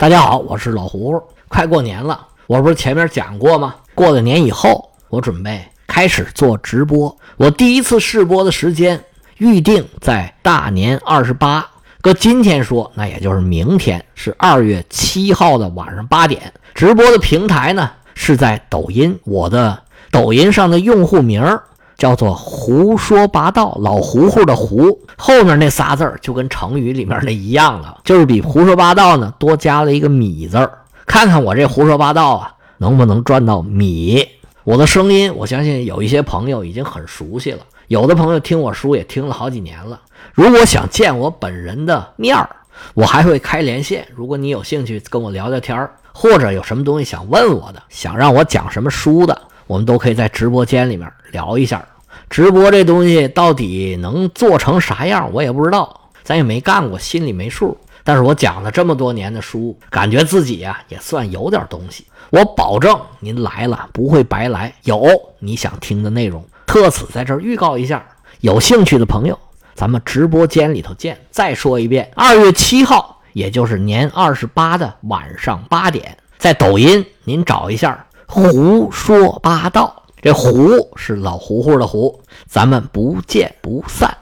大家好，我是老胡。快过年了，我不是前面讲过吗？过了年以后，我准备开始做直播。我第一次试播的时间预定在大年二十八，搁今天说，那也就是明天，是二月七号的晚上八点。直播的平台呢是在抖音，我的抖音上的用户名叫做“胡说八道”，老胡胡的胡后面那仨字儿就跟成语里面那一样了，就是比“胡说八道”呢多加了一个“米”字儿。看看我这胡说八道啊，能不能赚到米？我的声音，我相信有一些朋友已经很熟悉了，有的朋友听我书也听了好几年了。如果想见我本人的面儿，我还会开连线。如果你有兴趣跟我聊聊天儿，或者有什么东西想问我的，想让我讲什么书的，我们都可以在直播间里面聊一下。直播这东西到底能做成啥样，我也不知道，咱也没干过，心里没数。但是我讲了这么多年的书，感觉自己呀也算有点东西。我保证您来了不会白来，有你想听的内容。特此在这儿预告一下，有兴趣的朋友，咱们直播间里头见。再说一遍，二月七号，也就是年二十八的晚上八点，在抖音您找一下“胡说八道”。这“胡”是老胡胡的“胡”，咱们不见不散。